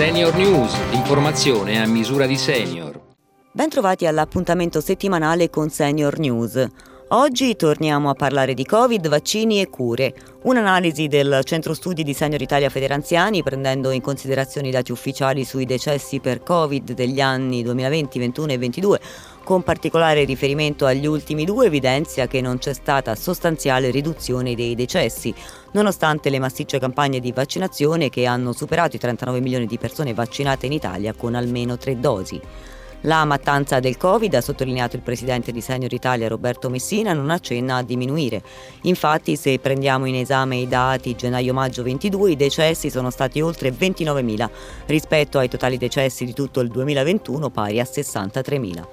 Senior News, l'informazione a misura di senior. Bentrovati all'appuntamento settimanale con Senior News. Oggi torniamo a parlare di Covid, vaccini e cure. Un'analisi del Centro Studi di Senior Italia Federanziani, prendendo in considerazione i dati ufficiali sui decessi per Covid degli anni 2020, 2021 e 2022, con particolare riferimento agli ultimi due, evidenzia che non c'è stata sostanziale riduzione dei decessi, nonostante le massicce campagne di vaccinazione che hanno superato i 39 milioni di persone vaccinate in Italia con almeno tre dosi. La mattanza del Covid, ha sottolineato il presidente di Senior Italia Roberto Messina, non accenna a diminuire. Infatti, se prendiamo in esame i dati gennaio-maggio 22, i decessi sono stati oltre 29.000 rispetto ai totali decessi di tutto il 2021 pari a 63.000.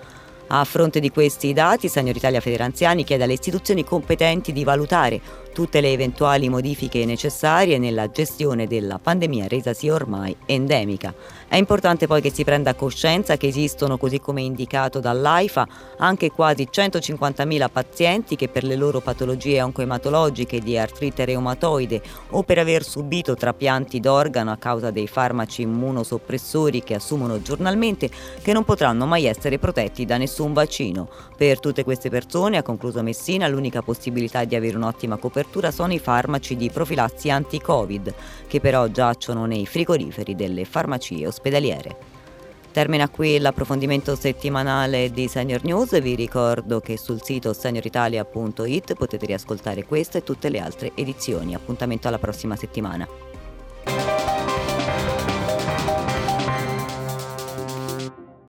A fronte di questi dati, Senior Italia Federanziani chiede alle istituzioni competenti di valutare tutte le eventuali modifiche necessarie nella gestione della pandemia resasi ormai endemica. È importante poi che si prenda coscienza che esistono, così come indicato dall'AIFA, anche quasi 150.000 pazienti che per le loro patologie oncoematologiche di artrite reumatoide o per aver subito trapianti d'organo a causa dei farmaci immunosoppressori che assumono giornalmente, che non potranno mai essere protetti da nessun vaccino. Per tutte queste persone, ha concluso Messina, l'unica possibilità di avere un'ottima copertura sono i farmaci di profilassi anti-Covid, che però giacciono nei frigoriferi delle farmacie ospedaliere. Termina qui l'approfondimento settimanale di Senior News. Vi ricordo che sul sito senioritalia.it potete riascoltare questa e tutte le altre edizioni. Appuntamento alla prossima settimana.